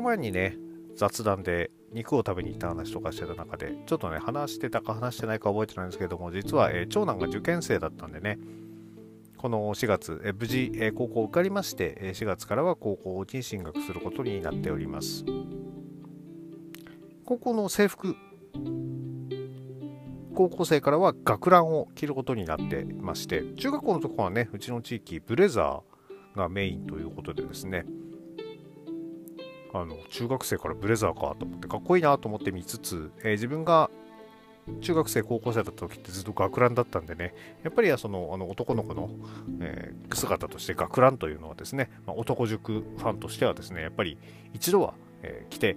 と前にね、雑談で肉を食べに行った話とかしてた中で、ちょっとね、話してたか話してないか覚えてないんですけども、実は、えー、長男が受験生だったんでね、この4月、えー、無事、えー、高校受かりまして、え4月からは高校に進学することになっております。高校の制服、高校生からは学ランを着ることになってまして、中学校のところはね、うちの地域、ブレザーがメインということでですね、あの中学生からブレザーかと思ってかっこいいなと思って見つつ、えー、自分が中学生高校生だった時ってずっと学ランだったんでねやっぱりそのあの男の子の、えー、姿として学ランというのはですね、まあ、男塾ファンとしてはですねやっぱり一度は、えー、着て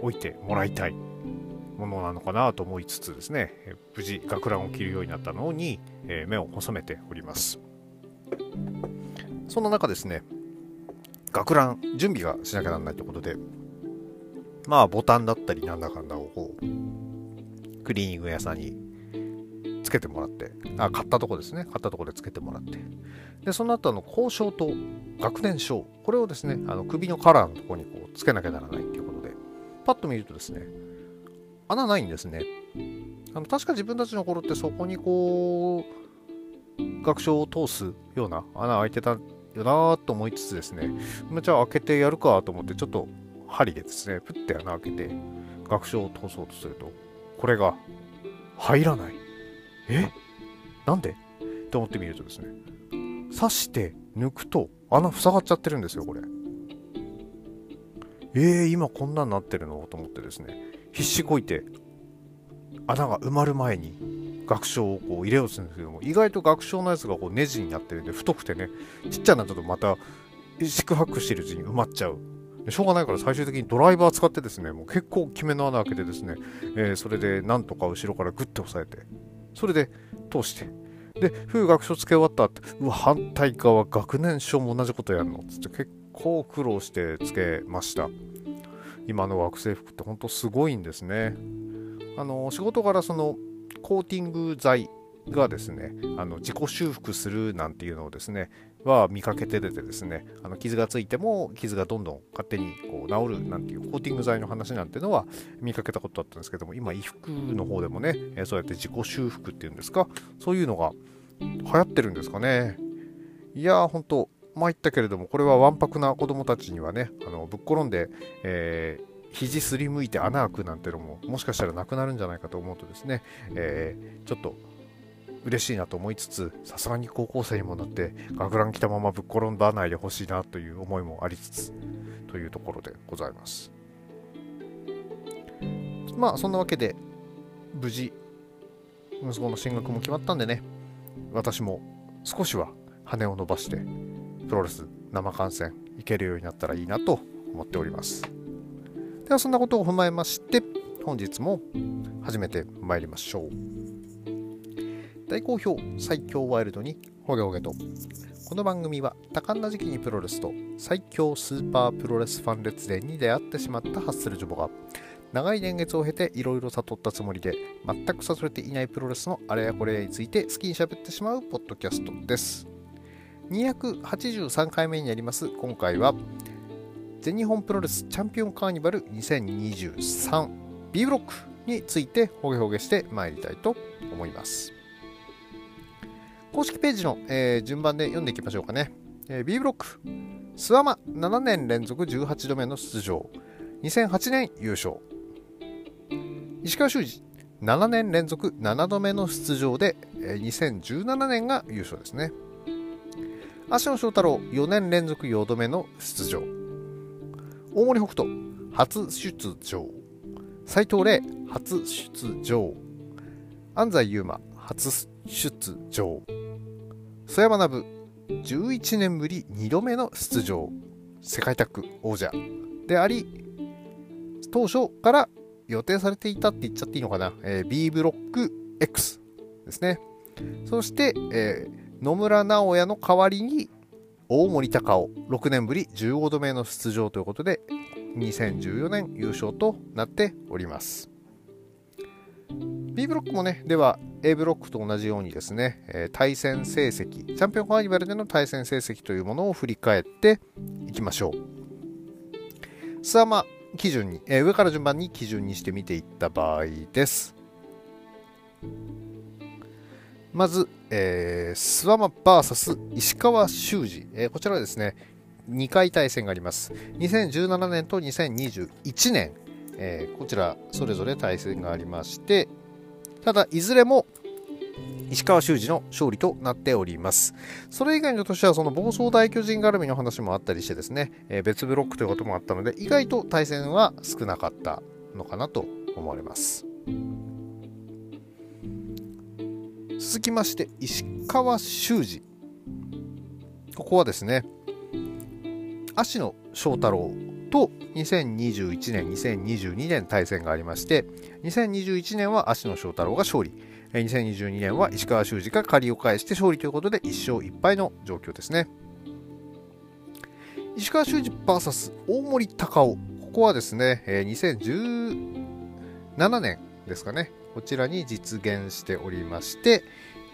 おいてもらいたいものなのかなと思いつつですね、えー、無事学ランを着るようになったのに、え目を細めております。そんな中ですね学ラン、準備がしなきゃならないということで、まあ、ボタンだったりなんだかんだをこう、クリーニング屋さんにつけてもらって、あ、買ったとこですね。買ったとこでつけてもらって。で、その後、あの、交渉と学年証、これをですね、あの首のカラーのとこにこうつけなきゃならないということで、パッと見るとですね、穴ないんですね。あの確か自分たちの頃ってそこにこう、学章を通すような穴開いてたよなと思いつつですね、じゃあ開けてやるかと思って、ちょっと針でですね、プッて穴開けて、学章を通そうとすると、これが入らない。え？なんで？と思ってみるとですね、刺して抜くと穴塞がっちゃってるんですよ、これ。えー、今こんなんなってるの？と思ってですね、必死こいて穴が埋まる前に学章をこう入れようとするんですけども意外と学章のやつがこうネジになってるんで太くてねちっちゃなちょっとまた四角してるうちに埋まっちゃう。しょうがないから最終的にドライバー使ってですねもう結構大きめの穴開けてですね、えー、それでなんとか後ろからグッて押さえてそれで通して。で風学書つけ終わったってうわ反対側学年書も同じことやるのっつって結構苦労してつけました。今の学生服って本当すごいんですね。あの仕事柄そのコーティング剤がですねあの自己修復するなんていうのをですねは見かけて出てですねあの傷がついても傷がどんどん勝手にこう治るなんていうコーティング剤の話なんてのは見かけたことだったんですけども今衣服の方でもねそうやって自己修復っていうんですかそういうのが流行ってるんですかね。いやー本当参ったけれどもこれはわんぱくな子供たちにはねあのぶっ転んで、えー肘すりむいて穴開くなんてのももしかしたらなくなるんじゃないかと思うとですね、えー、ちょっと嬉しいなと思いつつさすがに高校生にもなって学ラン着たままぶっ転んだないでほしいなという思いもありつつというところでございますまあそんなわけで無事息子の進学も決まったんでね私も少しは羽を伸ばしてプロレス生観戦行けるようになったらいいなと思っております。ではそんなことを踏まえまして本日も始めてまいりましょう。大好評最強ワイルドにホゲホゲと。この番組は多感な時期にプロレスと最強スーパープロレスファン列伝に出会ってしまったハッスルジョボが長い年月を経ていろいろ悟ったつもりで全く悟れていないプロレスのあれやこれやについて好きに喋ってしまうポッドキャストです。283回目になります。今回は全日本プロレスチャンピオンカーニバル 2023B ブロックについてほげほげしてまいりたいと思います。公式ページの、えー、順番で読んでいきましょうかね。えー、B ブロック、諏訪間7年連続18度目の出場、2008年優勝。石川修司、7年連続7度目の出場で、えー、2017年が優勝ですね。足野翔太郎、4年連続4度目の出場。大森北斗初出場。斉藤麗初出場。安西優真初出場。曽山学11年ぶり2度目の出場。世界タッグ王者。であり当初から予定されていたって言っちゃっていいのかな、えー、B ブロック X ですね。そして、えー、野村直哉の代わりに大森隆夫6年ぶり15度目の出場ということで2014年優勝となっております B ブロックもねでは A ブロックと同じようにですね、え、対戦成績チャンピオンカーニバルでの対戦成績というものを振り返っていきましょう諏訪間基準に、え、上から順番に基準にして見ていった場合です。まず、えー、スワマ VS 石川修司、えー、こちらはですね、2回対戦があります。2017年と2021年、えー、こちらそれぞれ対戦がありまして、ただ、いずれも石川修司の勝利となっております。それ以外の年はその暴走大巨人絡みの話もあったりしてですね、えー、別ブロックということもあったので、意外と対戦は少なかったのかなと思われます。続きまして、石川修司。ここはですね、芦野翔太郎と2021年、2022年対戦がありまして、2021年は芦野翔太郎が勝利。2022年は石川修司が借りを返して勝利ということで1勝1敗の状況ですね。石川修司 VS 大森隆夫。ここはですね、2017年ですかね、こちらに実現しておりまして、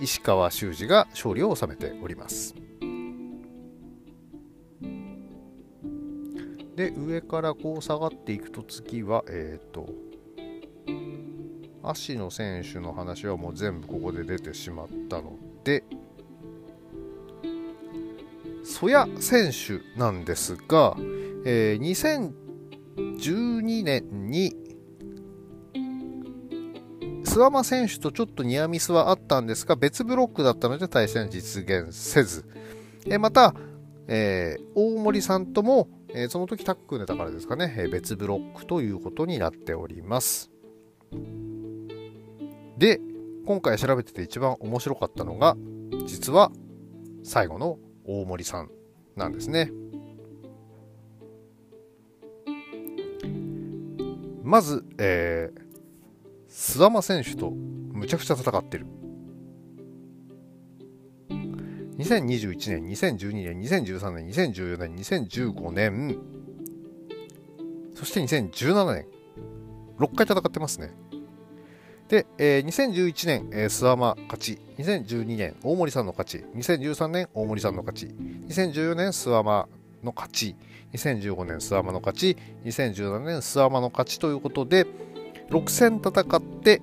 石川修司が勝利を収めております。で、上からこう下がっていくと次は、えっ、ー、と、足の選手の話はもう全部ここで出てしまったので、曽谷選手なんですが、えー、2012年に諏訪間選手とちょっとニアミスはあったんですが、別ブロックだったので対戦実現せず、え、また、えー、大森さんとも、えー、その時タッグ組んでたからですかね、えー、別ブロックということになっております。で、今回調べてて一番面白かったのが、実は最後の大森さんなんですね。まず、えー、須山選手とむちゃくちゃ戦ってる。2021年、2012年、2013年、2014年、2015年、そして2017年、6回戦ってますね。で、えー、2011年、えー、諏訪間勝ち、2012年、大森さんの勝ち、2013年、大森さんの勝ち、2014年、諏訪間の勝ち、2015年、諏訪間の勝ち、2017年、諏訪間の勝ちということで、6戦戦って、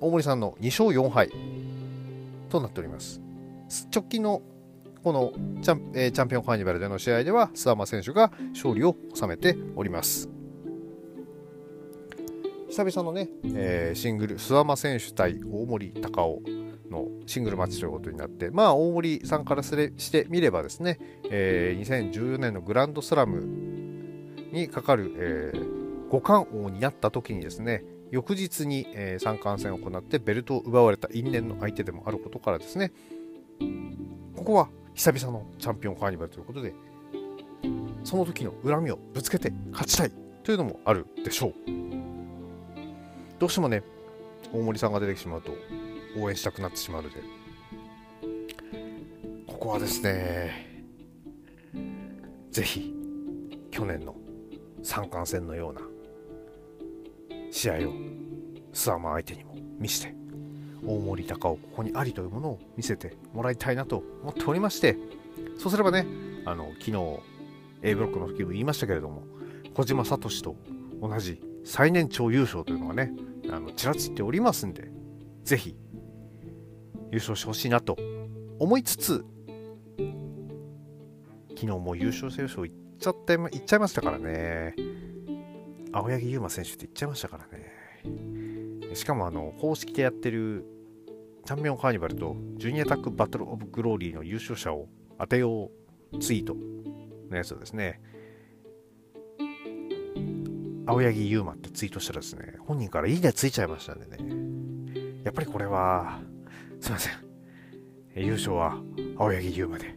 大森さんの2勝4敗となっております。直近のこのチャン,、えー、チャンピオンカーニバルでの試合では諏訪間選手が勝利を収めております久々のね、えー、シングル諏訪間選手対大森隆夫のシングルマッチということになってまあ大森さんからすれしてみればですね、えー、2014年のグランドスラムにかかる、えー、五冠王になった時にですね翌日に、えー、三冠戦を行ってベルトを奪われた因縁の相手でもあることからですねここは久々のチャンピオンカーニバルということで、その時の恨みをぶつけて勝ちたいというのもあるでしょう。どうしてもね、大森さんが出てきてしまうと応援したくなってしまうので、ここはですね、ぜひ去年の三冠戦のような試合を。スワマ相手にも見せて。大森高をここにありというものを見せてもらいたいなと思っておりまして。そうすればねあの昨日 A ブロックの時も言いましたけれども小島聡と同じ最年長優勝というのがねあのちらついておりますんでぜひ優勝してほしいなと思いつつ昨日も優勝優勝いっちゃっていっちゃいましたからね。青柳優馬選手って言っちゃいましたからね。しかもあの公式でやってるチャンピオンカーニバルとジュニアタックバトルオブグローリーの優勝者を当てようツイートのやつをですね、青柳優馬ってツイートしたらですね、本人からいいねついちゃいましたんでね、やっぱりこれは、すいません、優勝は青柳優馬で。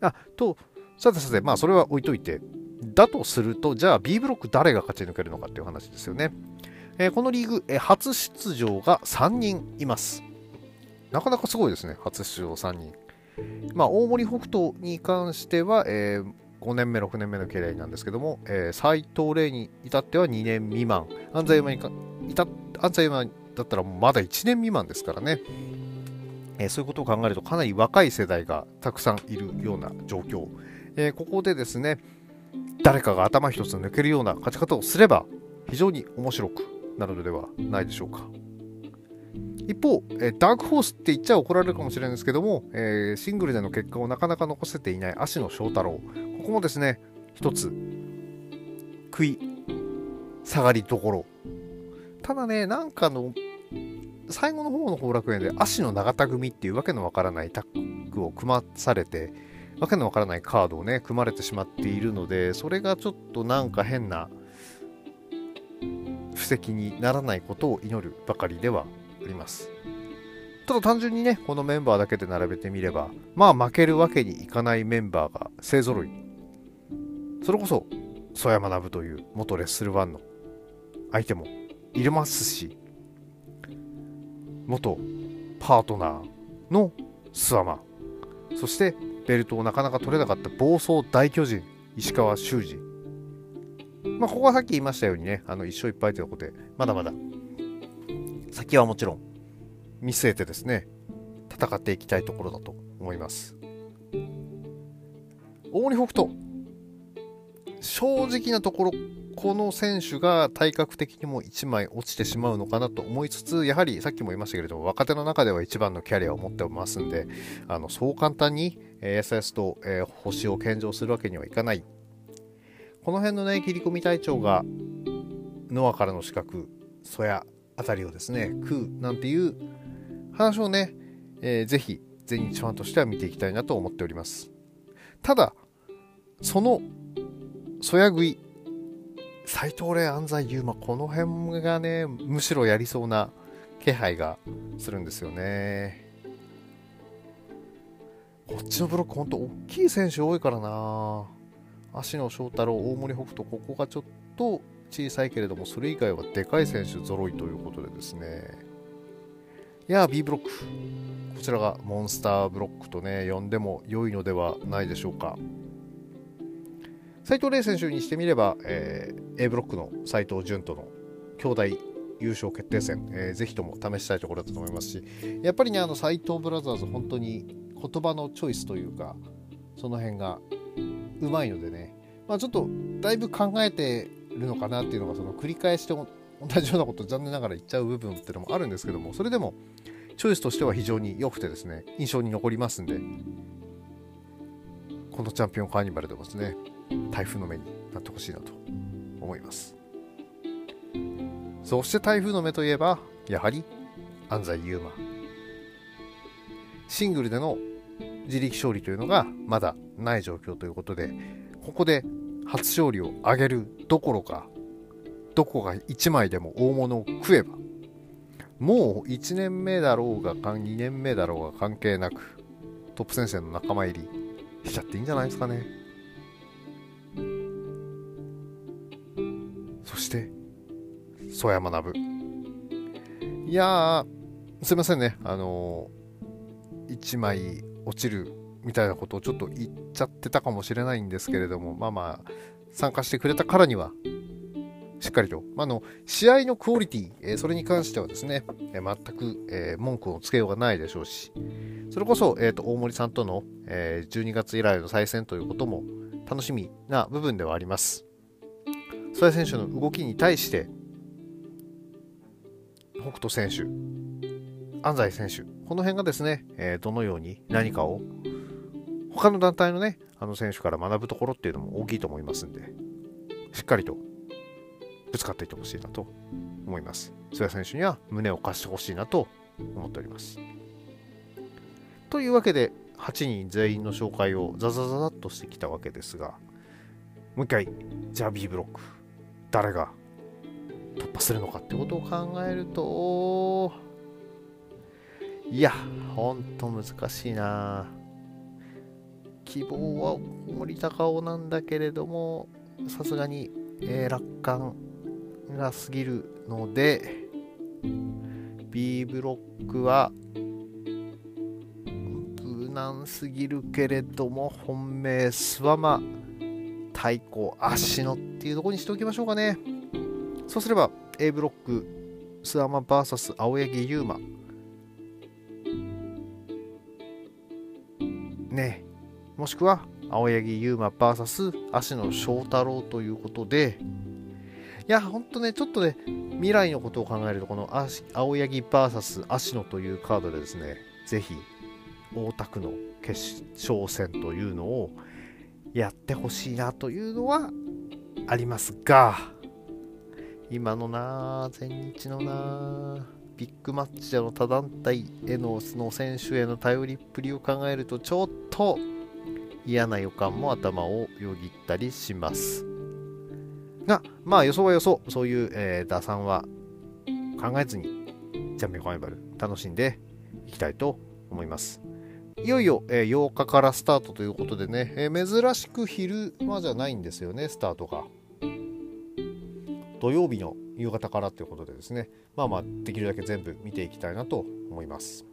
あ、と、さてさて、まあそれは置いといて、だとすると、じゃあ B ブロック誰が勝ち抜けるのかっていう話ですよね。えー、このリーグ、えー、初出場が3人います。なかなかすごいですね、初出場3人。まあ、大森北斗に関しては、えー、5年目、6年目の経歴なんですけども、えー、藤麗に至っては2年未満、安西山に至安西山だったらまだ1年未満ですからね、えー、そういうことを考えるとかなり若い世代がたくさんいるような状況。えー、ここでですね、誰かが頭一つ抜けるような勝ち方をすれば非常に面白くなるのではないでしょうか。一方、えダークホースって言っちゃ怒られるかもしれないんですけども、えー、シングルでの結果をなかなか残せていない芦野翔太郎、ここもですね、一つ、食い下がりどころ。ただね、なんかの、最後の方の後楽園で足の長田組っていうわけのわからないタッグを組まされて、わけのわからないカードをね、組まれてしまっているので、それがちょっとなんか変な布石にならないことを祈るばかりではあります。ただ単純にね、このメンバーだけで並べてみれば、まあ負けるわけにいかないメンバーが勢ぞろい。それこそ、曽山学という元レッスル1の相手もいれますし、元パートナーの諏訪間、そしてベルトをなかなか取れなかった暴走大巨人、石川修司。まあ、ここはさっき言いましたようにね、あの一勝一敗ということで、まだまだ先はもちろん見据えてですね戦っていきたいところだと思います大森北斗正直なところこの選手が体格的にも1枚落ちてしまうのかなと思いつつやはりさっきも言いましたけれども若手の中では一番のキャリアを持ってますんであのそう簡単に、えー、SS と、えー、星を献上するわけにはいかない。この辺のね切り込み隊長がノアからの資格そやあたりをですね食うなんていう話をね、えー、ぜひ全日ファンとしては見ていきたいなと思っております。ただそのそや食い斎藤麗安西優馬この辺がねむしろやりそうな気配がするんですよね。こっちのブロックほんと大きい選手多いからな足野翔太郎大森北斗ここがちょっと小さいけれども、それ以外はでかい選手揃いということでですね。いや、B ブロック。こちらがモンスターブロックとね、呼んでも良いのではないでしょうか。斉藤麗選手にしてみれば、えー、A ブロックの斉藤潤との兄弟優勝決定戦、えー、ぜひとも試したいところだと思いますし、やっぱりね、あの斉藤ブラザーズ、本当に言葉のチョイスというか、その辺がうまいのでね、まあ、ちょっとだいぶ考えてるのかなっていうのがその繰り返して同じようなこと残念ながら言っちゃう部分っていうのもあるんですけどもそれでもチョイスとしては非常に良くてですね印象に残りますんでこのチャンピオンカーニバルでもですね台風の目になってほしいなと思います。そして台風の目といえばやはり安西優真シングルでの自力勝利というのがまだない状況ということでここで初勝利を挙げるどころかどこが1枚でも大物を食えばもう1年目だろうが2年目だろうが関係なくトップ先生の仲間入りしちゃっていいんじゃないですかね。そして曽山学いやすいませんね。あのー、1枚落ちるみたいなことをちょっと言っちゃってたかもしれないんですけれども、まあまあ、参加してくれたからには、しっかりと、まあの、試合のクオリティ、えー、それに関してはですね、えー、全く、えー、文句をつけようがないでしょうし、それこそ、えーと、大森さんとの、え、12月以来の再戦ということも楽しみな部分ではあります。曽谷選手の動きに対して、北斗選手、安西選手、この辺がですね、えー、どのように何かを他の団体のね、あの選手から学ぶところっていうのも大きいと思いますんで、しっかりとぶつかっていってほしいなと思います。須谷選手には胸を貸してほしいなと思っております。というわけで、8人全員の紹介をザザザザっとしてきたわけですが、もう一回、じゃあ B ブロック、誰が突破するのかってことを考えると、いや、ほんと難しいな。希望は森高尾なんだけれどもさすがに、えー、楽観が過ぎるので B ブロックは無難すぎるけれども本命諏訪間太鼓足野っていうとこにしておきましょうかね。そうすれば A ブロック諏訪間 VS 青柳優馬。ね。もしくは青柳優馬 VS 芦野翔太郎ということでいやほんとねちょっとね未来のことを考えるとこの青柳 VS 芦野というカードでですねぜひ大田区の決勝戦というのをやってほしいなというのはありますが今のな全日のな。ビッグマッチでの他団体へのその選手への頼りっぷりを考えるとちょっと嫌な予感も頭をよぎったりします。がまあ予想は予想。そういう、えー、打算は考えずにチャンピオンカーニバル楽しんでいきたいと思います。いよいよ、えー、8日からスタートということでね、えー、珍しく昼間じゃないんですよねスタートが。土曜日の夕方からということでですね。まあまあできるだけ全部見ていきたいなと思います。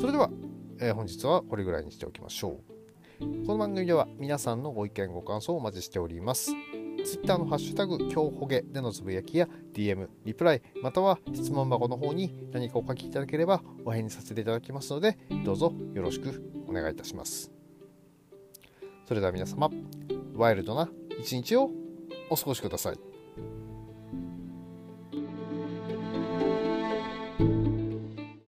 それでは、えー、本日はこれぐらいにしておきましょう。この番組では皆さんのご意見ご感想をお待ちしております。Twitter のハッシュタグ今日ほげでのつぶやきや DM、リプライ、または質問箱の方に何かお書きいただければお返事させていただきますのでどうぞよろしくお願いいたします。それでは皆様ワイルドな一日をお過ごしください。